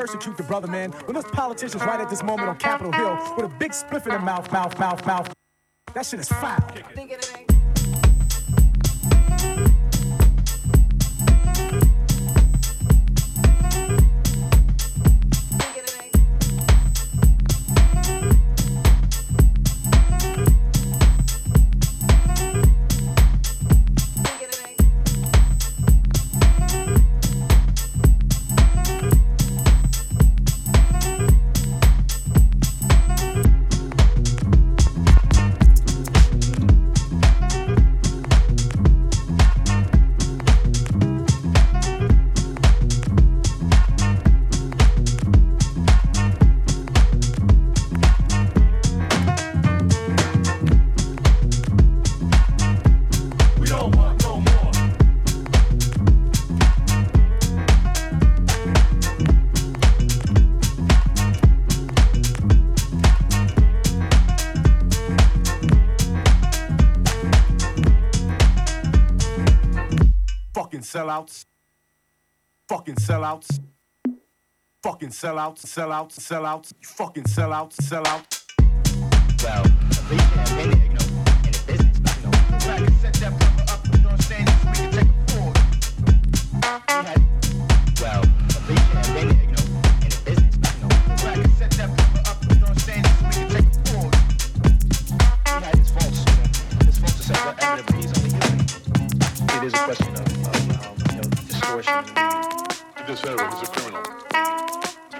persecute the brother, man. When those politicians right at this moment on Capitol Hill with a big spliff in their mouth, mouth, mouth, mouth, that shit is foul. Sellouts, fucking sellouts, fucking sellouts, sellouts, sellouts, fucking sellouts, sellouts. Well, at least you know, He does heroin, he's a criminal.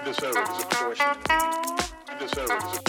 Does heroin, he's a extortion. He does heroin, he's a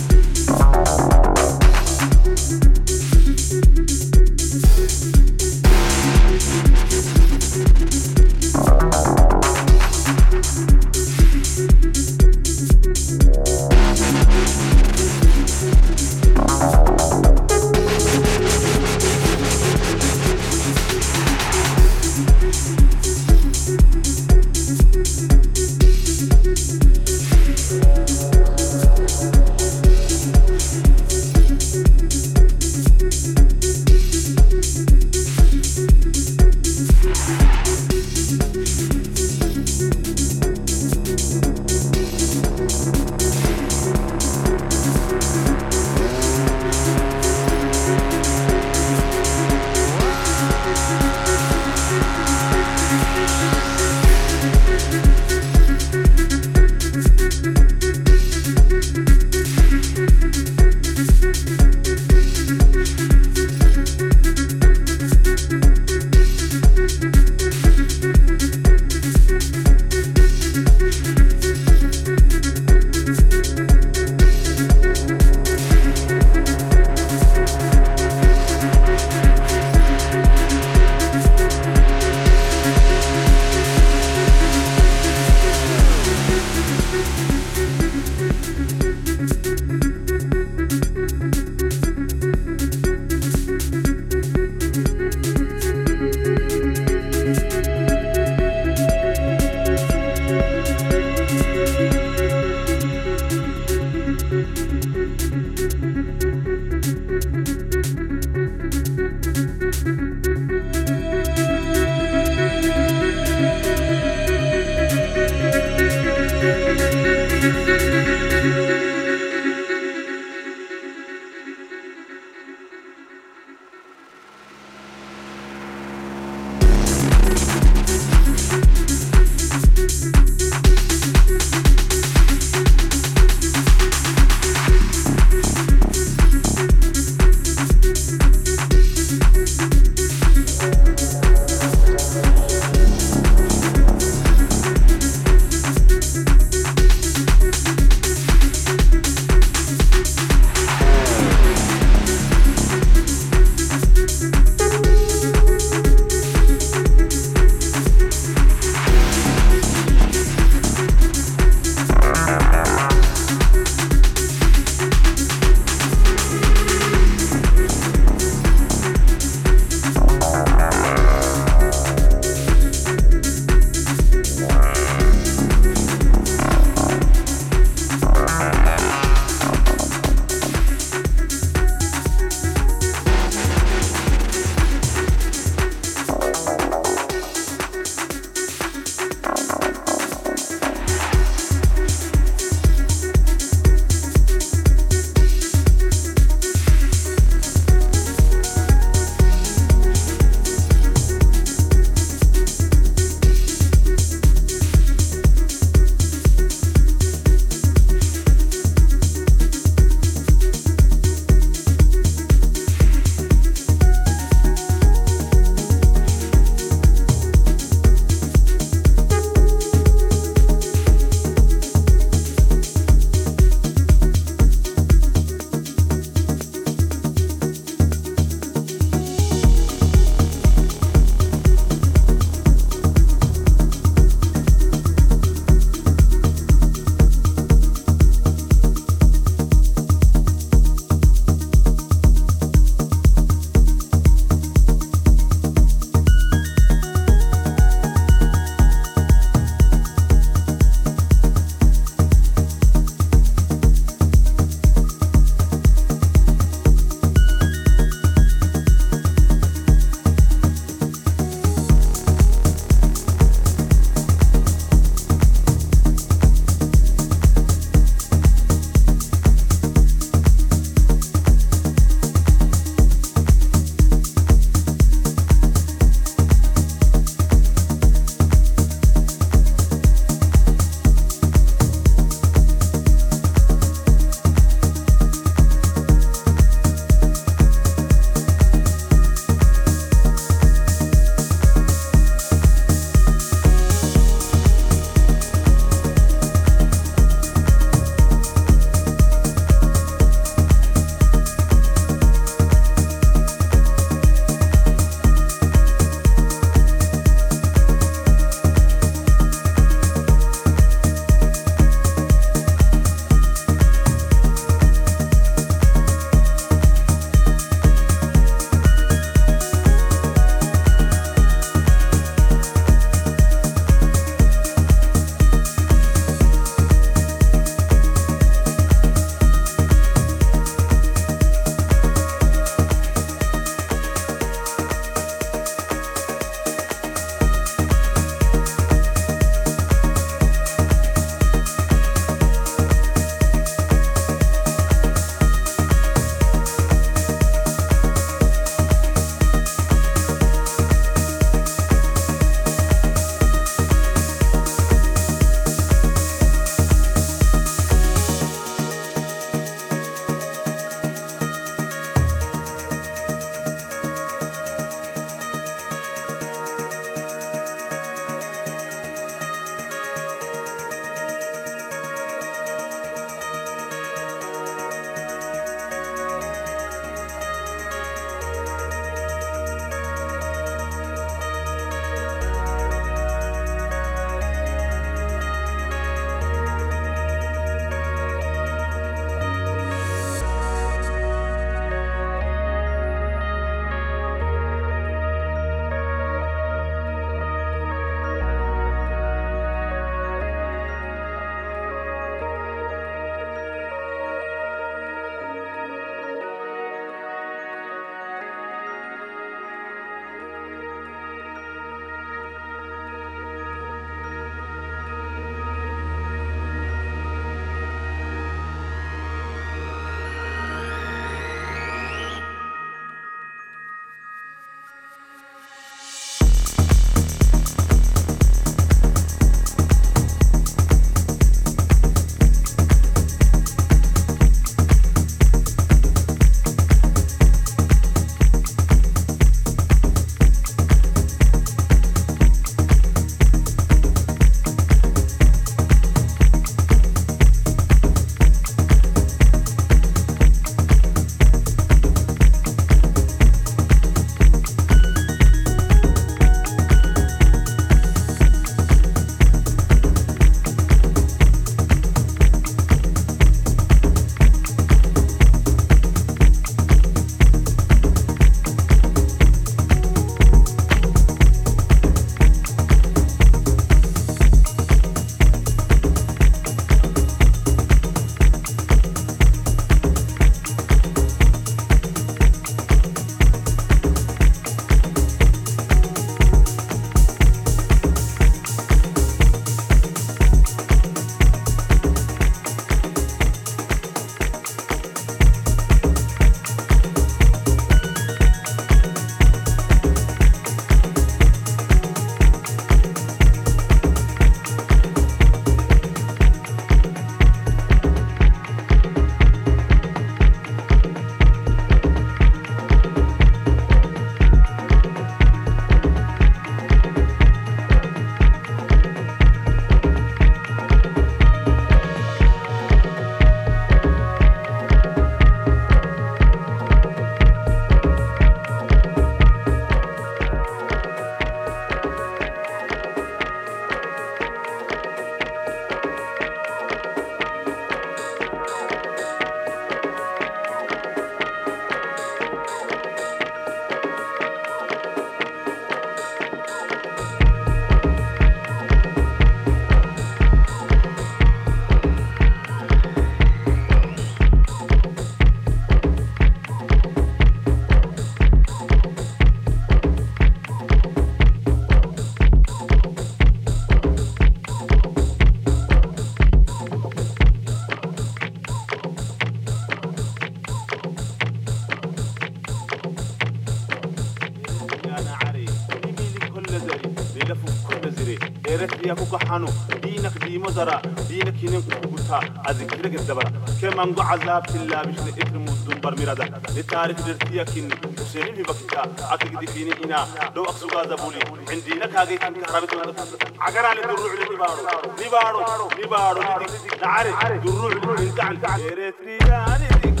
وزرا دينك ينقل قلتا أذكرك الدبرة كما نقع عذاب الله مش لإثم الدنبر مرادة لتارك درتيا كن وسيرين في بكتا. أكيد فيني هنا. لو أقصو غازة بولي. عندي لك هذه كنت هربت من عقرا لي دروع لبارو لبارو لبارو لديك نعرف دروع لديك عن إريتريا لديك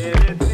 إريتريا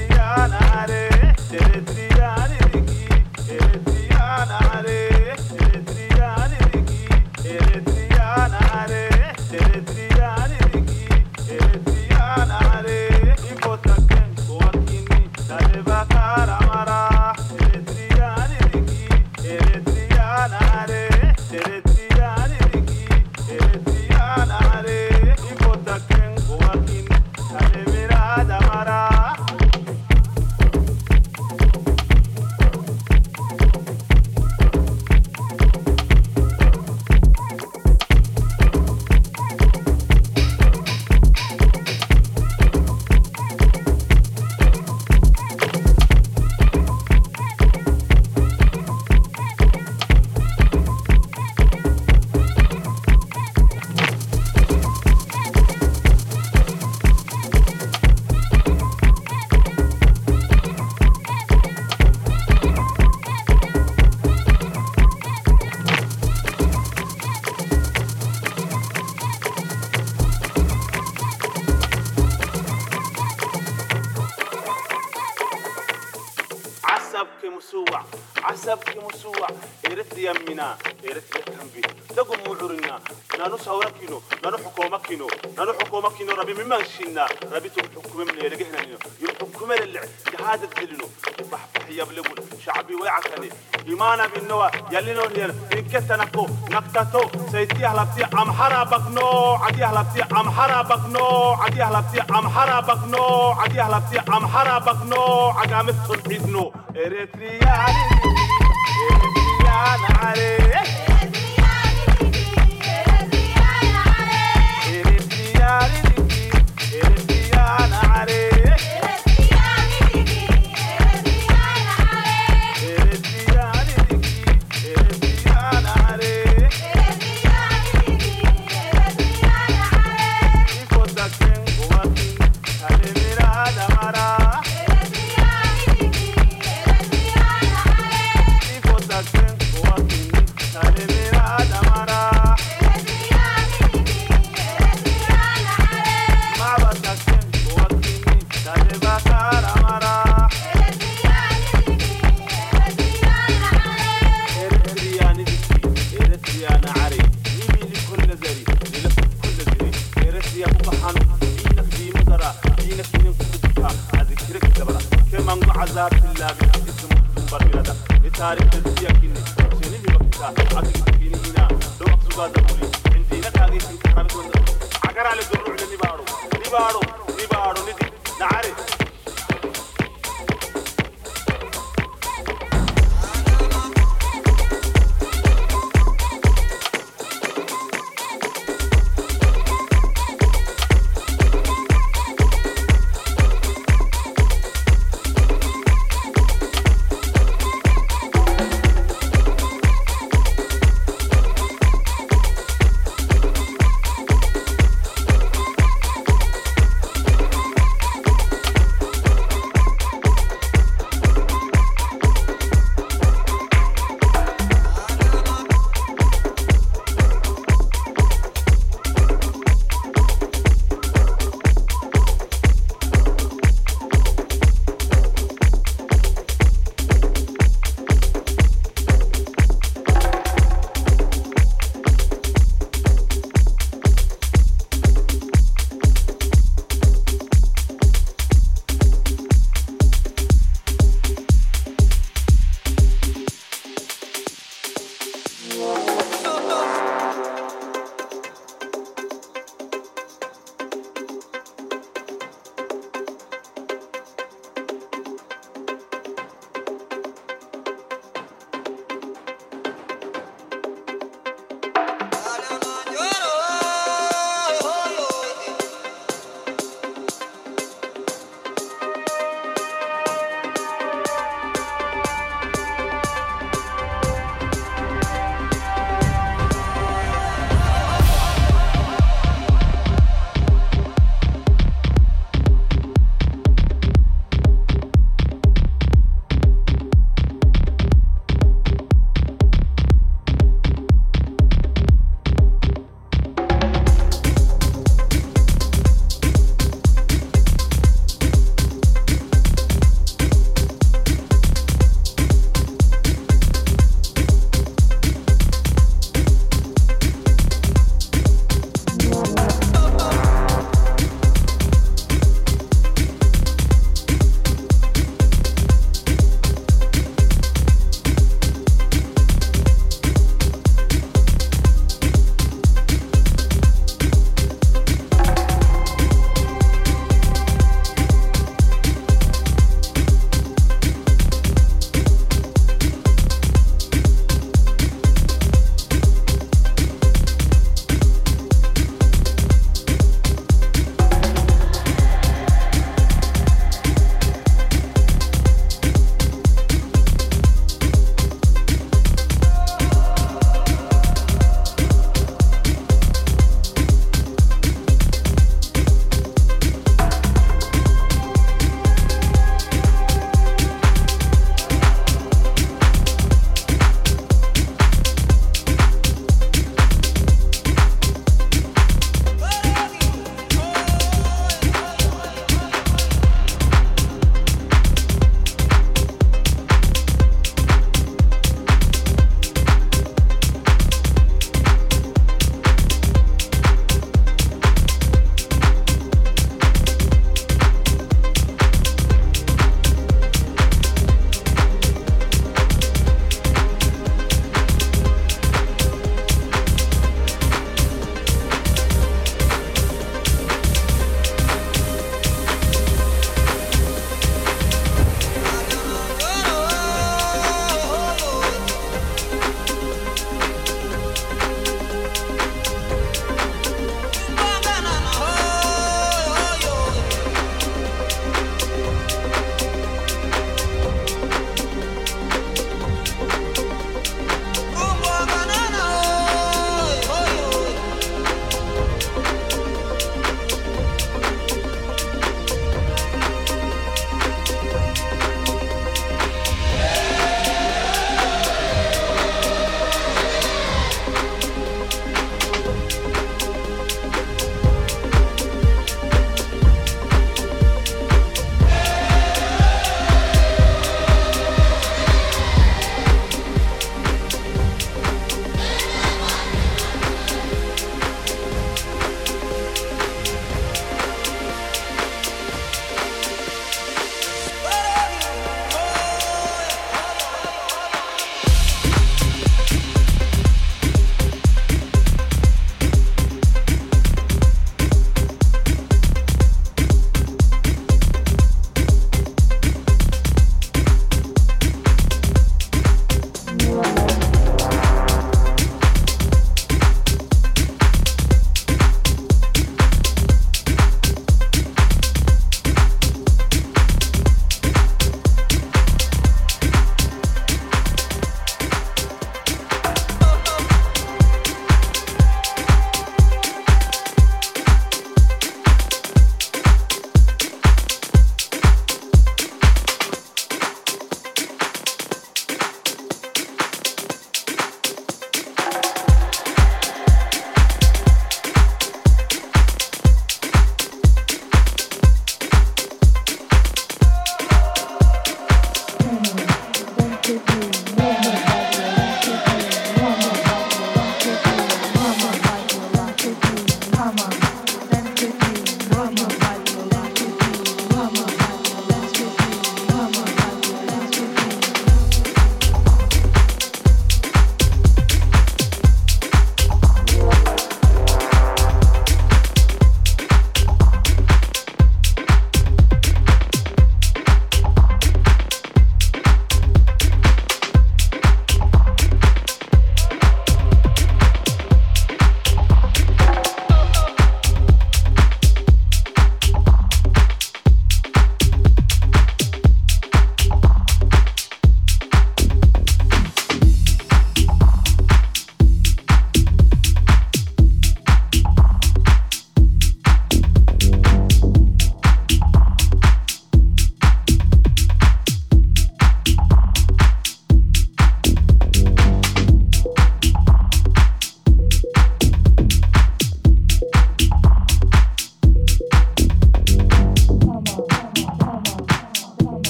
amhara bagno cadi ahlabti amhara bagno cadi ahlabti amhara bagno cagaamid tolciidno ereetrii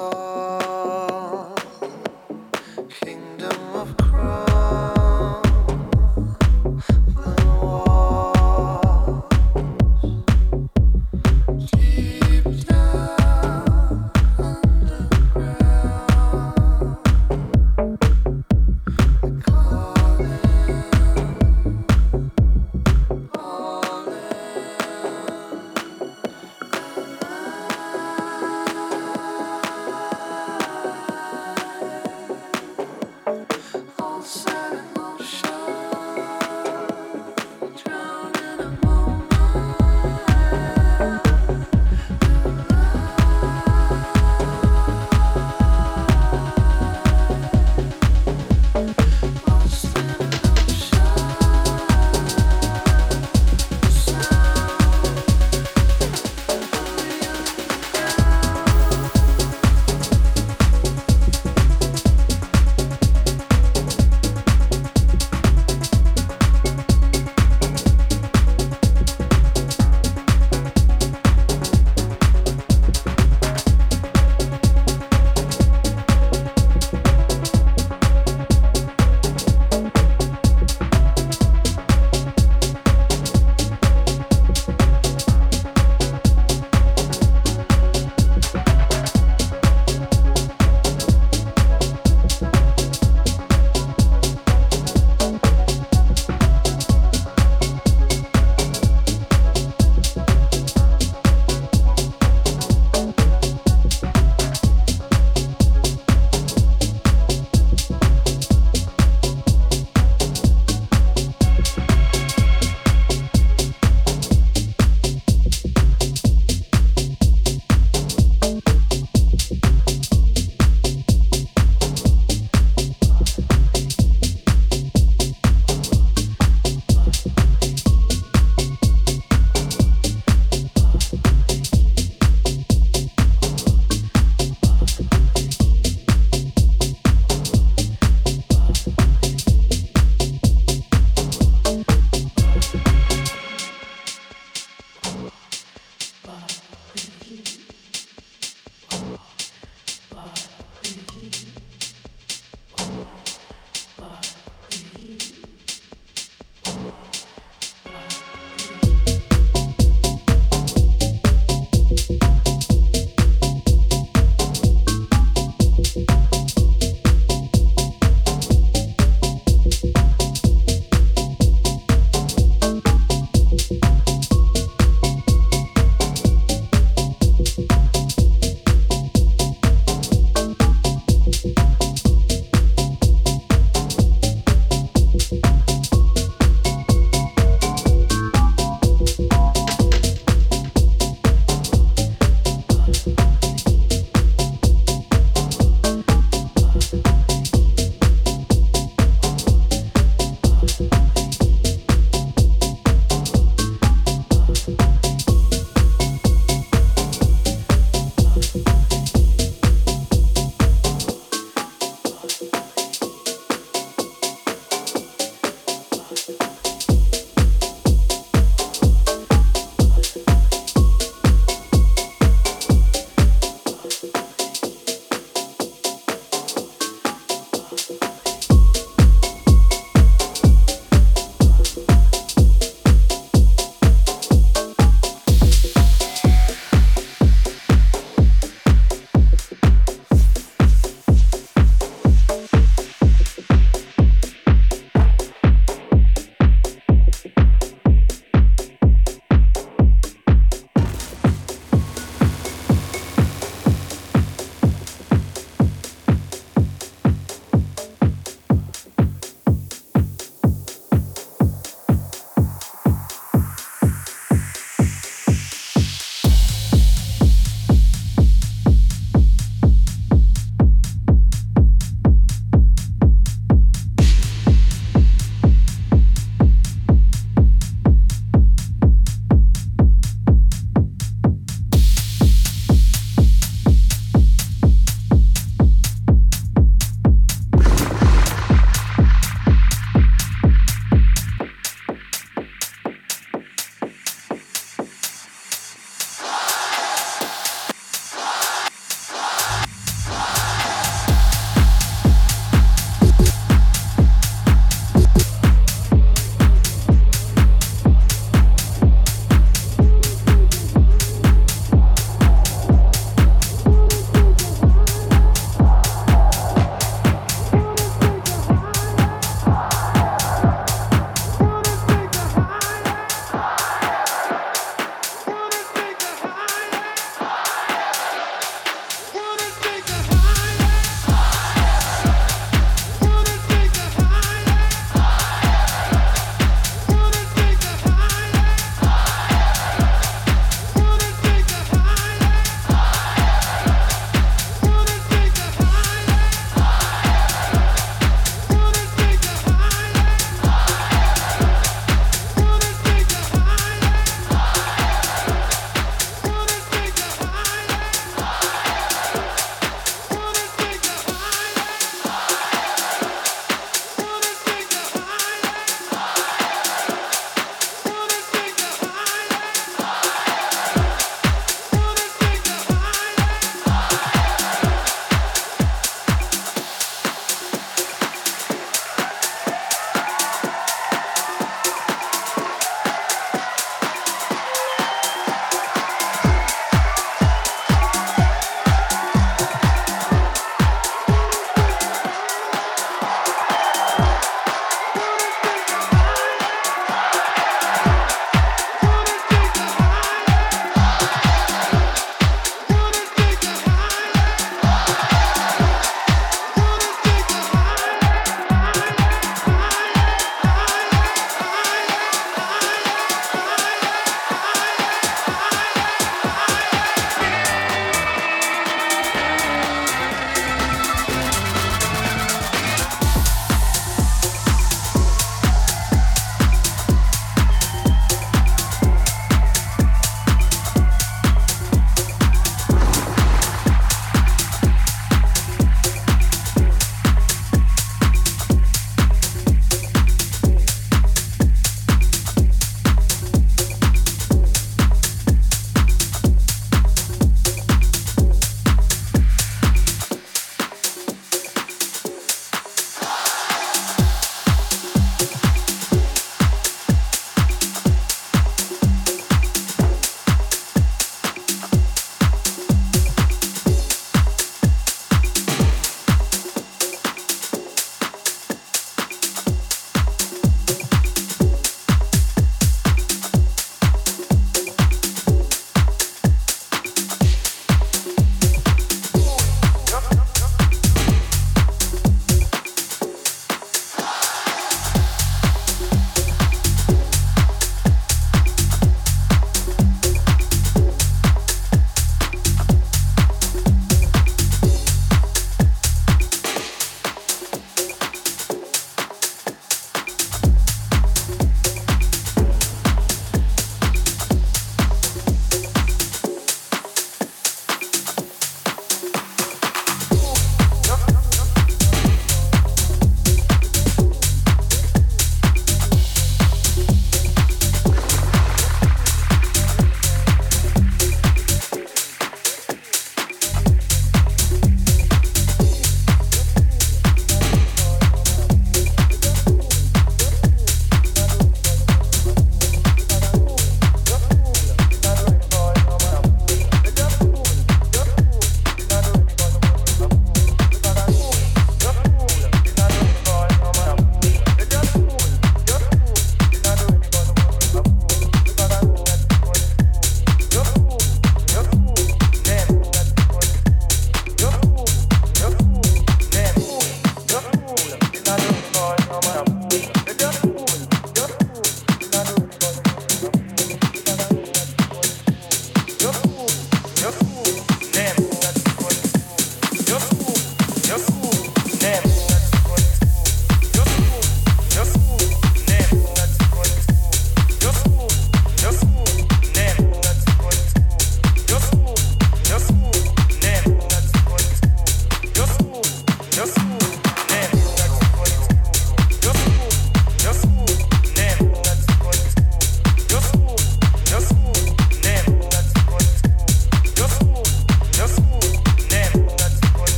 Oh.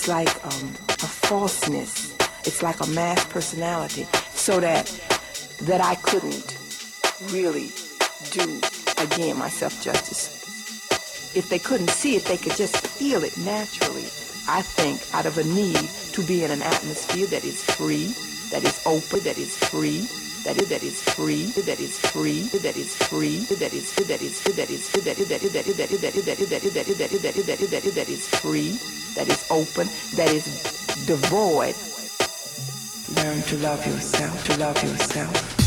It's like um, a falseness. It's like a mass personality, so that that I couldn't really do again myself justice. If they couldn't see it, they could just feel it naturally. I think out of a need to be in an atmosphere that is free, that is open, that is free, that is that is free, that is free, that is free, that is that is that is that is that is that is that is that is that is that is that is that is free, that is open, that is devoid. Learn to love yourself, to love yourself.